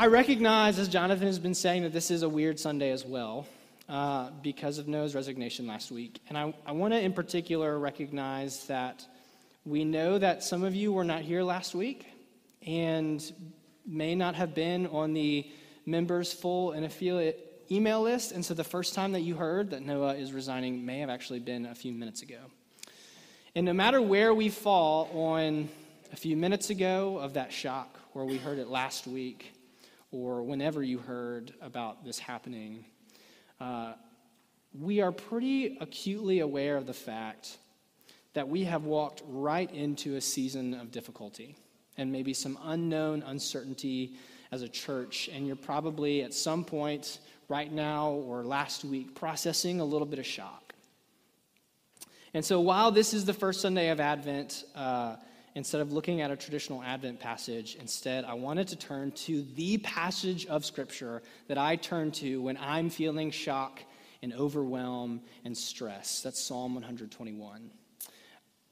I recognize, as Jonathan has been saying, that this is a weird Sunday as well uh, because of Noah's resignation last week. And I, I want to, in particular, recognize that we know that some of you were not here last week and may not have been on the members' full and affiliate email list. And so the first time that you heard that Noah is resigning may have actually been a few minutes ago. And no matter where we fall on a few minutes ago of that shock, where we heard it last week, or whenever you heard about this happening, uh, we are pretty acutely aware of the fact that we have walked right into a season of difficulty and maybe some unknown uncertainty as a church. And you're probably at some point right now or last week processing a little bit of shock. And so while this is the first Sunday of Advent, uh, instead of looking at a traditional Advent passage, instead, I wanted to turn to the passage of Scripture that I turn to when I'm feeling shock and overwhelm and stress. That's Psalm 121.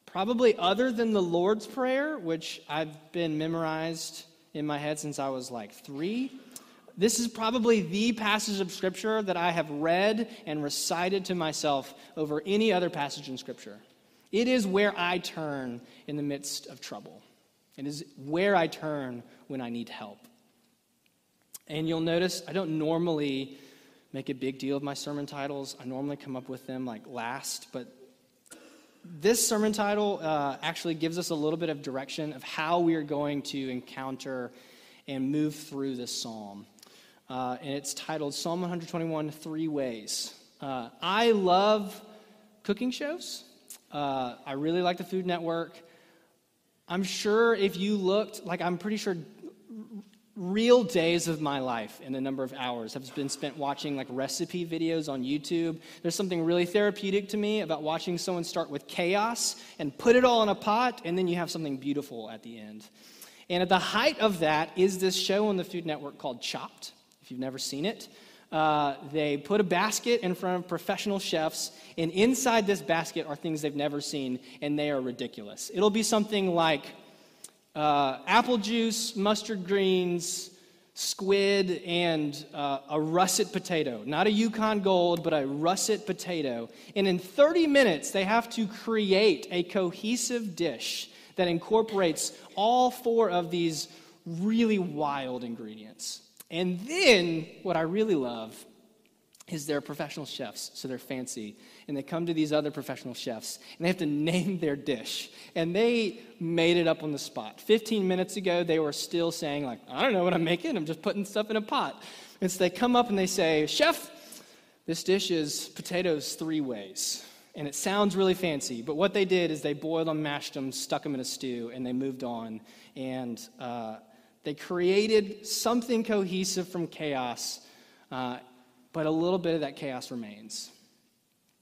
Probably other than the Lord's Prayer, which I've been memorized in my head since I was like three. This is probably the passage of Scripture that I have read and recited to myself over any other passage in Scripture. It is where I turn in the midst of trouble. It is where I turn when I need help. And you'll notice I don't normally make a big deal of my sermon titles. I normally come up with them like last, but this sermon title uh, actually gives us a little bit of direction of how we are going to encounter and move through this psalm. Uh, and it's titled Psalm 121 Three Ways. Uh, I love cooking shows. Uh, I really like the Food Network. I'm sure if you looked, like, I'm pretty sure real days of my life and a number of hours have been spent watching like recipe videos on YouTube. There's something really therapeutic to me about watching someone start with chaos and put it all in a pot, and then you have something beautiful at the end. And at the height of that is this show on the Food Network called Chopped, if you've never seen it. Uh, they put a basket in front of professional chefs, and inside this basket are things they've never seen, and they are ridiculous. It'll be something like uh, apple juice, mustard greens, squid, and uh, a russet potato. Not a Yukon Gold, but a russet potato. And in 30 minutes, they have to create a cohesive dish that incorporates all four of these really wild ingredients. And then, what I really love is they're professional chefs, so they're fancy. And they come to these other professional chefs, and they have to name their dish. And they made it up on the spot. 15 minutes ago, they were still saying, like, I don't know what I'm making, I'm just putting stuff in a pot. And so they come up and they say, Chef, this dish is potatoes three ways. And it sounds really fancy, but what they did is they boiled them, mashed them, stuck them in a stew, and they moved on. And uh, they created something cohesive from chaos, uh, but a little bit of that chaos remains.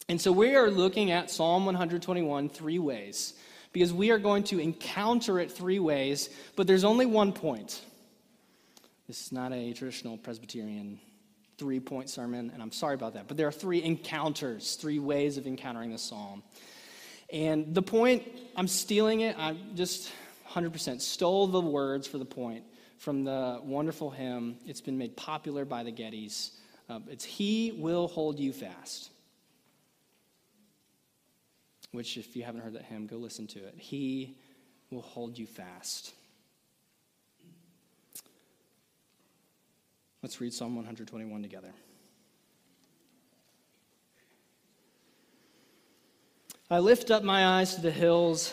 And so we are looking at Psalm 121 three ways, because we are going to encounter it three ways, but there's only one point. This is not a traditional Presbyterian three point sermon, and I'm sorry about that, but there are three encounters, three ways of encountering the psalm. And the point, I'm stealing it, I'm just 100% stole the words for the point from the wonderful hymn. It's been made popular by the Gettys. Uh, it's He Will Hold You Fast. Which, if you haven't heard that hymn, go listen to it. He will hold you fast. Let's read Psalm 121 together. I lift up my eyes to the hills.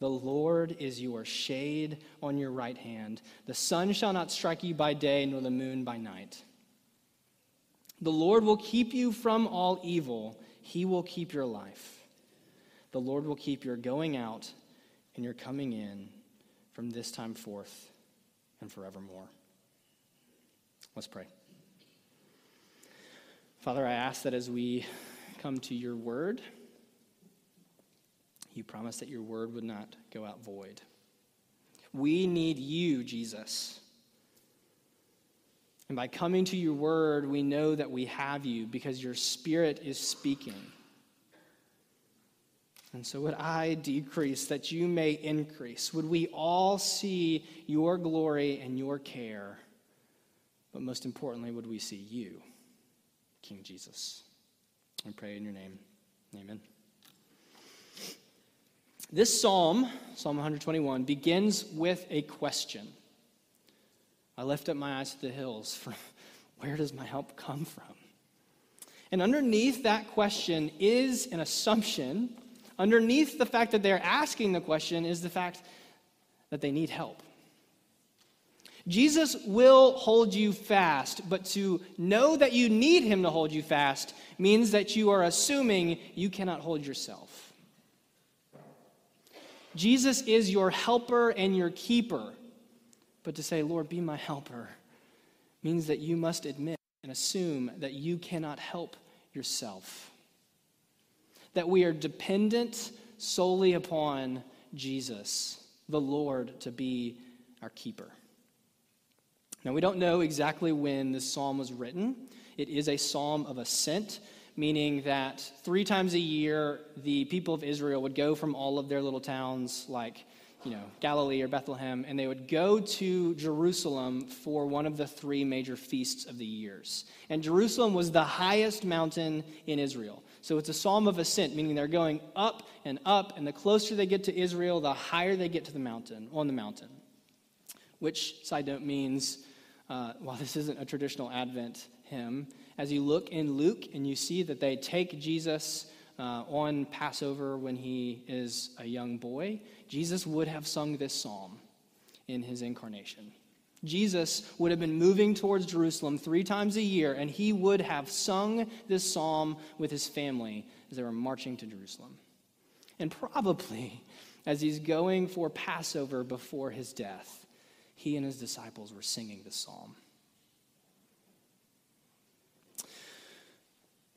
The Lord is your shade on your right hand. The sun shall not strike you by day, nor the moon by night. The Lord will keep you from all evil. He will keep your life. The Lord will keep your going out and your coming in from this time forth and forevermore. Let's pray. Father, I ask that as we come to your word. You promised that your word would not go out void. We need you, Jesus. And by coming to your word, we know that we have you because your spirit is speaking. And so would I decrease that you may increase? Would we all see your glory and your care? But most importantly, would we see you, King Jesus? I pray in your name. Amen. This psalm, Psalm 121, begins with a question. I lift up my eyes to the hills. From where does my help come from? And underneath that question is an assumption. Underneath the fact that they're asking the question is the fact that they need help. Jesus will hold you fast, but to know that you need him to hold you fast means that you are assuming you cannot hold yourself. Jesus is your helper and your keeper. But to say, Lord, be my helper, means that you must admit and assume that you cannot help yourself. That we are dependent solely upon Jesus, the Lord, to be our keeper. Now, we don't know exactly when this psalm was written. It is a psalm of ascent, meaning that three times a year, the people of Israel would go from all of their little towns, like you know, Galilee or Bethlehem, and they would go to Jerusalem for one of the three major feasts of the years. And Jerusalem was the highest mountain in Israel. So it's a psalm of ascent, meaning they're going up and up, and the closer they get to Israel, the higher they get to the mountain, on the mountain. Which, side note, means, uh, while this isn't a traditional Advent hymn, as you look in Luke and you see that they take Jesus uh, on Passover when he is a young boy, Jesus would have sung this psalm in his incarnation. Jesus would have been moving towards Jerusalem three times a year, and he would have sung this psalm with his family as they were marching to Jerusalem. And probably as he's going for Passover before his death, he and his disciples were singing this psalm.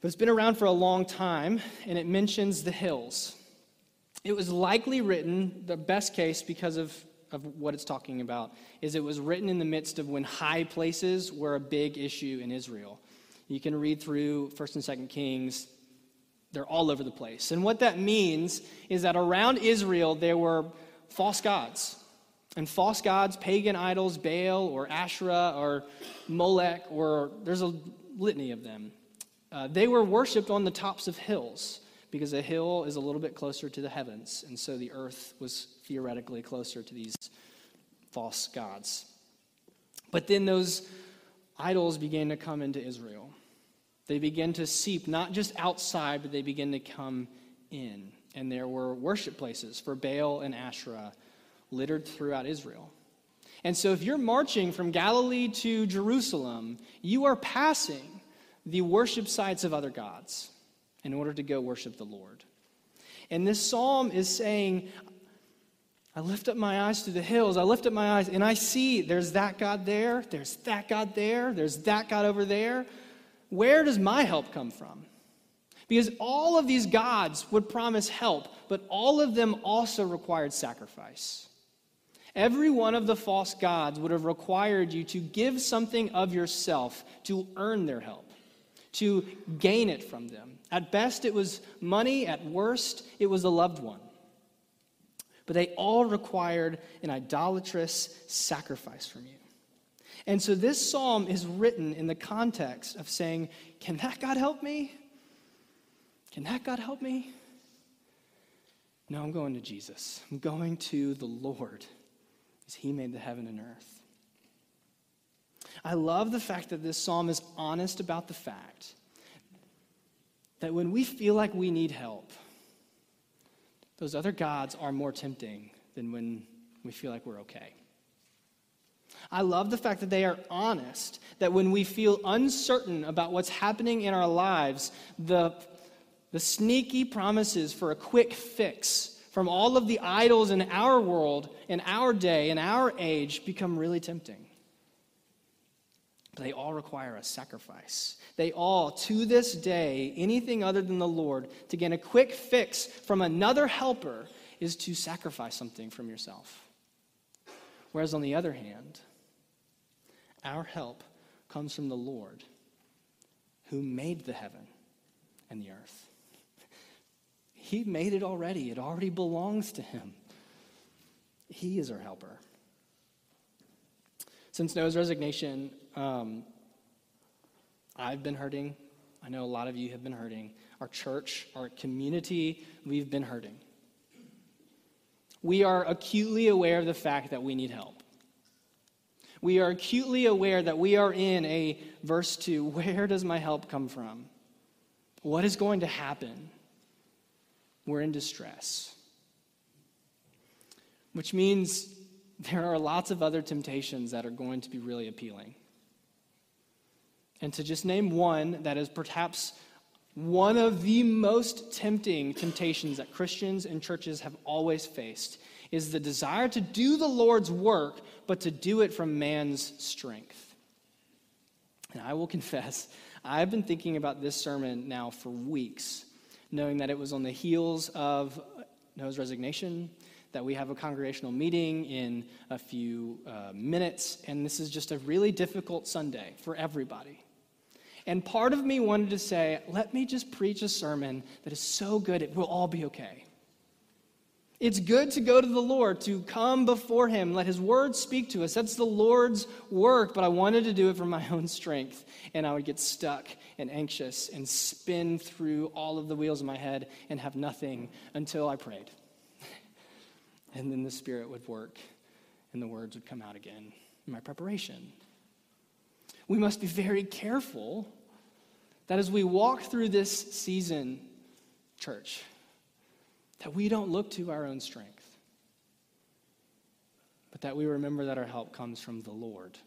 But it's been around for a long time, and it mentions the hills. It was likely written, the best case because of, of what it's talking about, is it was written in the midst of when high places were a big issue in Israel. You can read through 1st and 2nd Kings, they're all over the place. And what that means is that around Israel there were false gods. And false gods, pagan idols, Baal or Asherah or Molech, or there's a litany of them. Uh, they were worshipped on the tops of hills because a hill is a little bit closer to the heavens, and so the earth was theoretically closer to these false gods. But then those idols began to come into Israel. They began to seep not just outside, but they began to come in. And there were worship places for Baal and Asherah littered throughout Israel. And so if you're marching from Galilee to Jerusalem, you are passing the worship sites of other gods in order to go worship the Lord. And this psalm is saying, I lift up my eyes to the hills. I lift up my eyes and I see there's that God there, there's that God there, there's that God over there. Where does my help come from? Because all of these gods would promise help, but all of them also required sacrifice. Every one of the false gods would have required you to give something of yourself to earn their help to gain it from them. At best, it was money. At worst, it was a loved one. But they all required an idolatrous sacrifice from you. And so this psalm is written in the context of saying, Can that God help me? Can that God help me? No, I'm going to Jesus. I'm going to the Lord, as He made the heaven and earth. I love the fact that this psalm is honest about the fact that when we feel like we need help, those other gods are more tempting than when we feel like we're okay. I love the fact that they are honest, that when we feel uncertain about what's happening in our lives, the, the sneaky promises for a quick fix from all of the idols in our world, in our day, in our age, become really tempting. But they all require a sacrifice. They all, to this day, anything other than the Lord, to gain a quick fix from another helper is to sacrifice something from yourself. Whereas on the other hand, our help comes from the Lord who made the heaven and the earth. He made it already, it already belongs to Him. He is our helper. Since Noah's resignation, um, I've been hurting. I know a lot of you have been hurting. Our church, our community, we've been hurting. We are acutely aware of the fact that we need help. We are acutely aware that we are in a verse 2 where does my help come from? What is going to happen? We're in distress. Which means there are lots of other temptations that are going to be really appealing. And to just name one that is perhaps one of the most tempting temptations that Christians and churches have always faced is the desire to do the Lord's work, but to do it from man's strength. And I will confess, I've been thinking about this sermon now for weeks, knowing that it was on the heels of Noah's resignation, that we have a congregational meeting in a few uh, minutes, and this is just a really difficult Sunday for everybody. And part of me wanted to say, let me just preach a sermon that is so good it will all be okay. It's good to go to the Lord, to come before Him, let His word speak to us. That's the Lord's work, but I wanted to do it from my own strength. And I would get stuck and anxious and spin through all of the wheels in my head and have nothing until I prayed. and then the Spirit would work and the words would come out again in my preparation we must be very careful that as we walk through this season, church, that we don't look to our own strength, but that we remember that our help comes from the Lord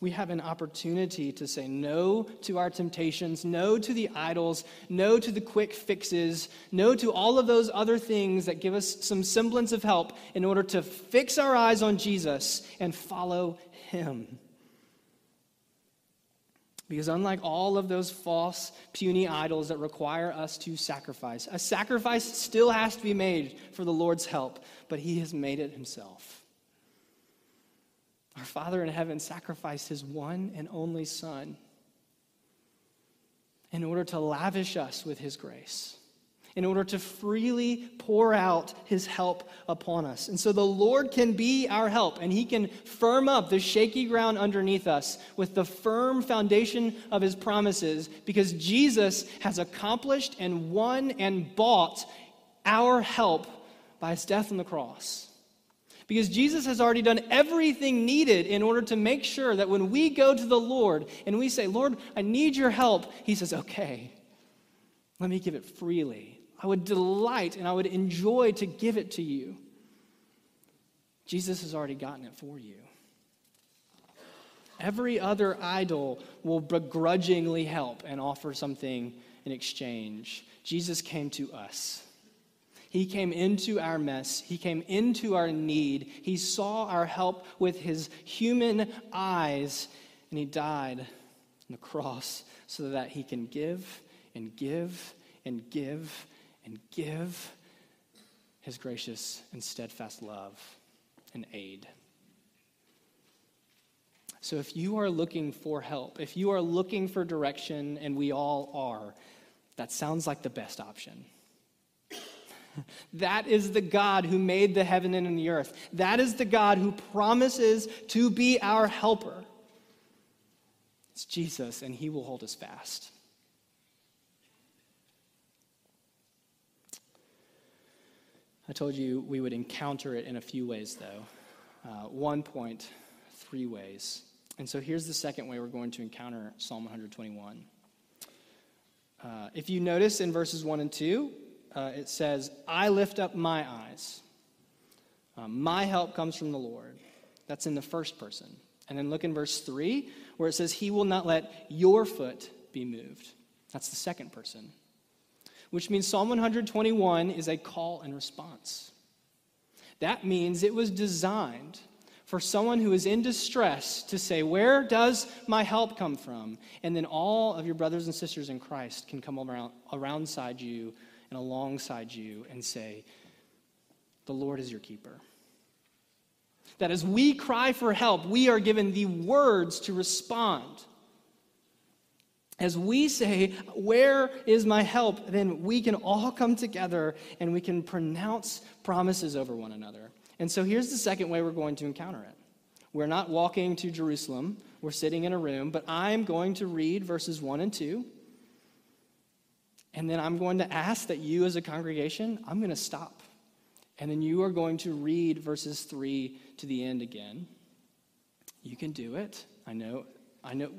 we have an opportunity to say no to our temptations, no to the idols, no to the quick fixes, no to all of those other things that give us some semblance of help in order to fix our eyes on Jesus and follow Him. Because unlike all of those false, puny idols that require us to sacrifice, a sacrifice still has to be made for the Lord's help, but He has made it Himself. Our Father in heaven sacrificed his one and only Son in order to lavish us with his grace, in order to freely pour out his help upon us. And so the Lord can be our help, and he can firm up the shaky ground underneath us with the firm foundation of his promises because Jesus has accomplished and won and bought our help by his death on the cross. Because Jesus has already done everything needed in order to make sure that when we go to the Lord and we say, Lord, I need your help, He says, okay, let me give it freely. I would delight and I would enjoy to give it to you. Jesus has already gotten it for you. Every other idol will begrudgingly help and offer something in exchange. Jesus came to us. He came into our mess. He came into our need. He saw our help with his human eyes, and he died on the cross so that he can give and give and give and give his gracious and steadfast love and aid. So, if you are looking for help, if you are looking for direction, and we all are, that sounds like the best option. That is the God who made the heaven and the earth. That is the God who promises to be our helper. It's Jesus, and he will hold us fast. I told you we would encounter it in a few ways, though. Uh, one point, three ways. And so here's the second way we're going to encounter Psalm 121. Uh, if you notice in verses 1 and 2, uh, it says, I lift up my eyes. Um, my help comes from the Lord. That's in the first person. And then look in verse 3, where it says, He will not let your foot be moved. That's the second person. Which means Psalm 121 is a call and response. That means it was designed for someone who is in distress to say, Where does my help come from? And then all of your brothers and sisters in Christ can come around, around side you and alongside you and say, The Lord is your keeper. That as we cry for help, we are given the words to respond. As we say, Where is my help? then we can all come together and we can pronounce promises over one another. And so here's the second way we're going to encounter it. We're not walking to Jerusalem, we're sitting in a room, but I'm going to read verses 1 and 2. And then I'm going to ask that you, as a congregation, I'm going to stop. And then you are going to read verses 3 to the end again. You can do it. I know, I know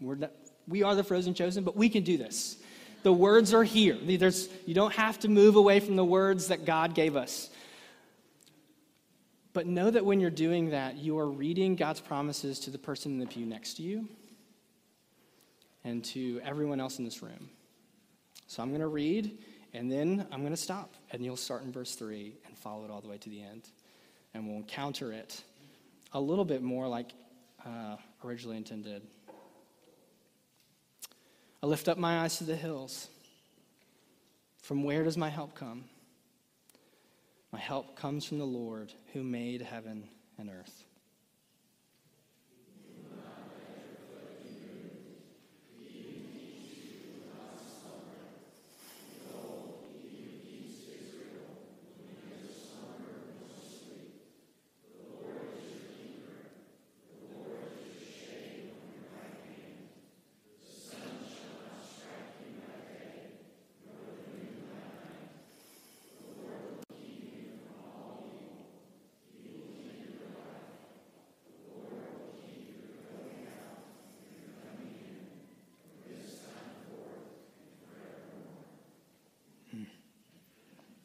we're not, we are the frozen chosen, but we can do this. The words are here. There's, you don't have to move away from the words that God gave us. But know that when you're doing that, you are reading God's promises to the person in the pew next to you and to everyone else in this room. So I'm going to read, and then I'm going to stop. And you'll start in verse 3 and follow it all the way to the end. And we'll encounter it a little bit more like uh, originally intended. I lift up my eyes to the hills. From where does my help come? My help comes from the Lord who made heaven and earth.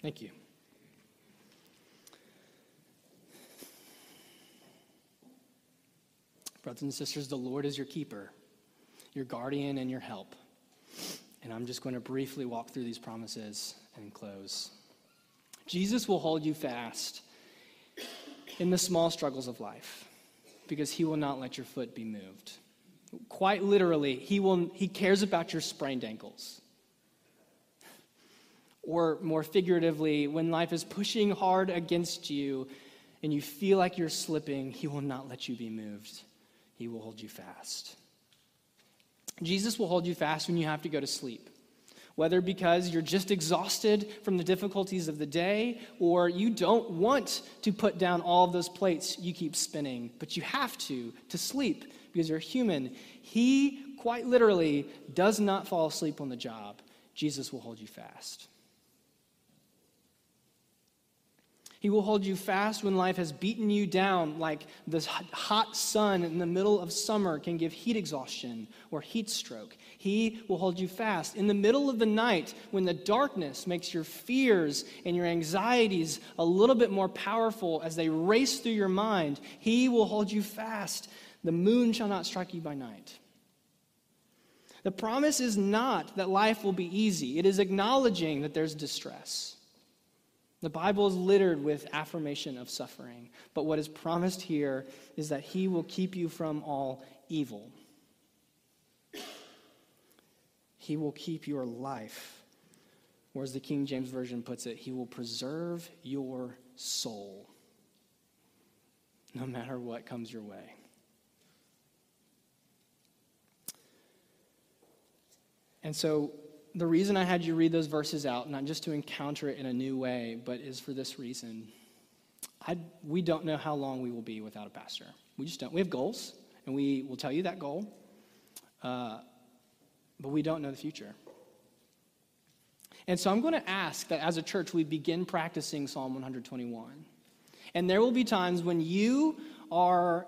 Thank you. Brothers and sisters, the Lord is your keeper, your guardian, and your help. And I'm just going to briefly walk through these promises and close. Jesus will hold you fast in the small struggles of life because he will not let your foot be moved. Quite literally, he, will, he cares about your sprained ankles. Or more figuratively, when life is pushing hard against you and you feel like you're slipping, He will not let you be moved. He will hold you fast. Jesus will hold you fast when you have to go to sleep. Whether because you're just exhausted from the difficulties of the day, or you don't want to put down all of those plates you keep spinning, but you have to to sleep because you're human. He quite literally does not fall asleep on the job. Jesus will hold you fast. He will hold you fast when life has beaten you down, like the hot sun in the middle of summer can give heat exhaustion or heat stroke. He will hold you fast. In the middle of the night, when the darkness makes your fears and your anxieties a little bit more powerful as they race through your mind, He will hold you fast. The moon shall not strike you by night. The promise is not that life will be easy, it is acknowledging that there's distress. The Bible is littered with affirmation of suffering, but what is promised here is that He will keep you from all evil. He will keep your life. Or as the King James Version puts it, He will preserve your soul no matter what comes your way. And so the reason I had you read those verses out, not just to encounter it in a new way, but is for this reason. I, we don't know how long we will be without a pastor. We just don't. We have goals, and we will tell you that goal, uh, but we don't know the future. And so I'm going to ask that as a church we begin practicing Psalm 121. And there will be times when you are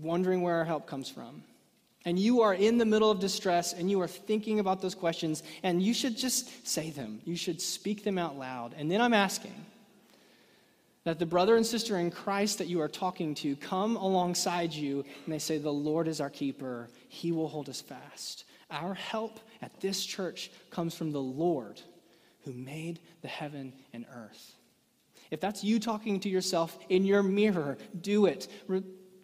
wondering where our help comes from and you are in the middle of distress and you are thinking about those questions, and you should just say them. You should speak them out loud. And then I'm asking that the brother and sister in Christ that you are talking to come alongside you and they say, The Lord is our keeper, He will hold us fast. Our help at this church comes from the Lord who made the heaven and earth. If that's you talking to yourself in your mirror, do it.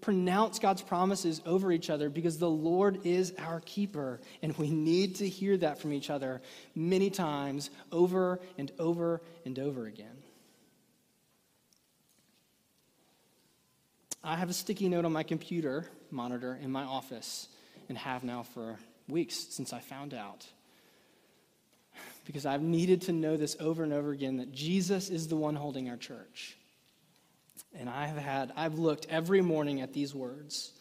Pronounce God's promises over each other because the Lord is our keeper, and we need to hear that from each other many times over and over and over again. I have a sticky note on my computer monitor in my office and have now for weeks since I found out. Because I've needed to know this over and over again that Jesus is the one holding our church. And I have had, I've looked every morning at these words.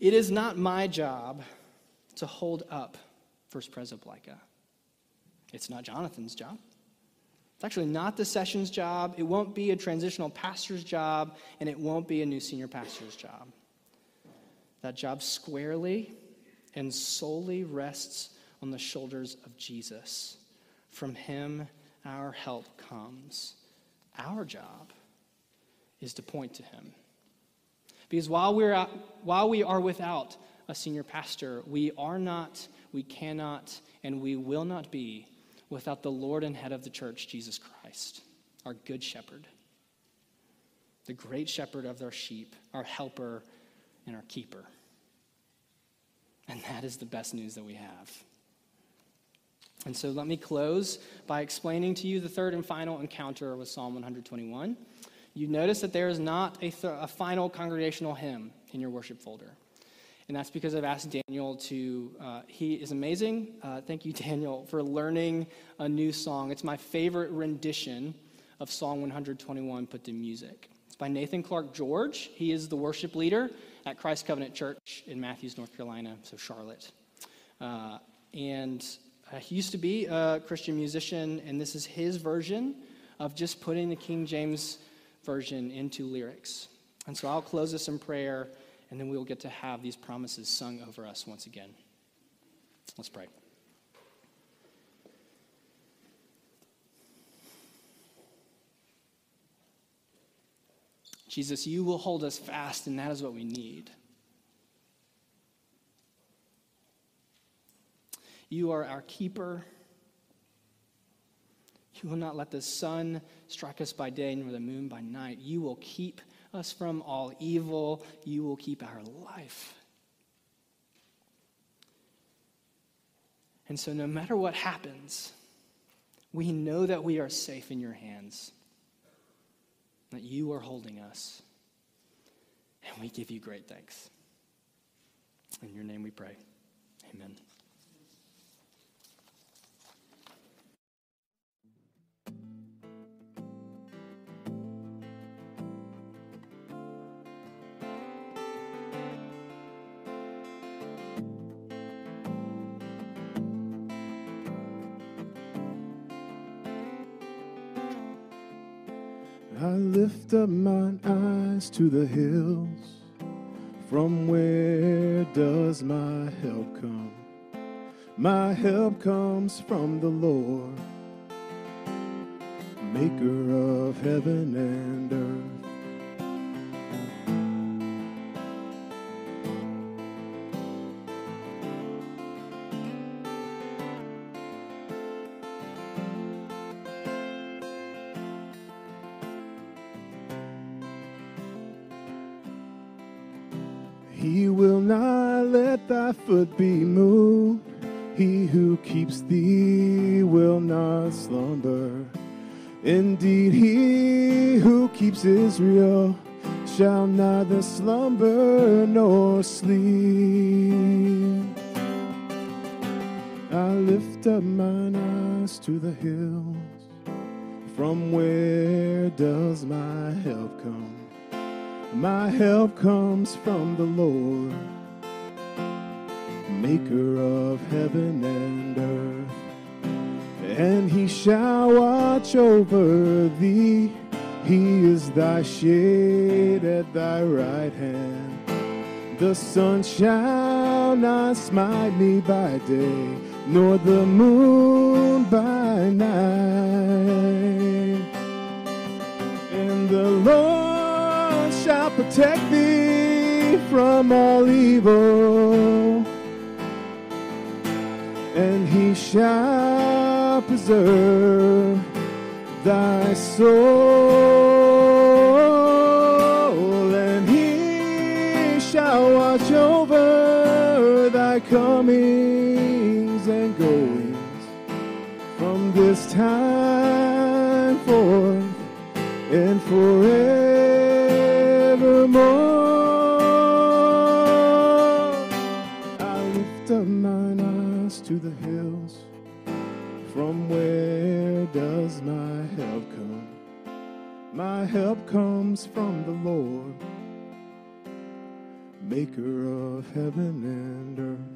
It is not my job to hold up First Pres Opelika. It's not Jonathan's job. It's actually not the session's job. It won't be a transitional pastor's job, and it won't be a new senior pastor's job. That job squarely and solely rests on the shoulders of Jesus. From him, our help comes. Our job is to point to him. Because while, we're out, while we are without a senior pastor, we are not, we cannot, and we will not be without the Lord and head of the church, Jesus Christ, our good shepherd, the great shepherd of our sheep, our helper, and our keeper. And that is the best news that we have. And so let me close by explaining to you the third and final encounter with Psalm 121 you notice that there is not a, th- a final congregational hymn in your worship folder. And that's because I've asked Daniel to, uh, he is amazing. Uh, thank you, Daniel, for learning a new song. It's my favorite rendition of Psalm 121 put to music. It's by Nathan Clark George. He is the worship leader at Christ Covenant Church in Matthews, North Carolina, so Charlotte. Uh, and uh, he used to be a Christian musician, and this is his version of just putting the King James version into lyrics. And so I'll close this in prayer, and then we'll get to have these promises sung over us once again. Let's pray. Jesus, you will hold us fast, and that is what we need. You are our keeper. You will not let the sun strike us by day nor the moon by night. You will keep us from all evil. You will keep our life. And so, no matter what happens, we know that we are safe in your hands, that you are holding us. And we give you great thanks. In your name we pray. Amen. Lift up mine eyes to the hills. From where does my help come? My help comes from the Lord, maker of heaven and earth. Israel shall neither slumber nor sleep. I lift up mine eyes to the hills. From where does my help come? My help comes from the Lord, maker of heaven and earth. And he shall watch over thee. He is thy shade at thy right hand. The sun shall not smite me by day, nor the moon by night. And the Lord shall protect thee from all evil, and he shall preserve thy soul, and he shall watch over thy comings and goings from this time help comes from the Lord, maker of heaven and earth.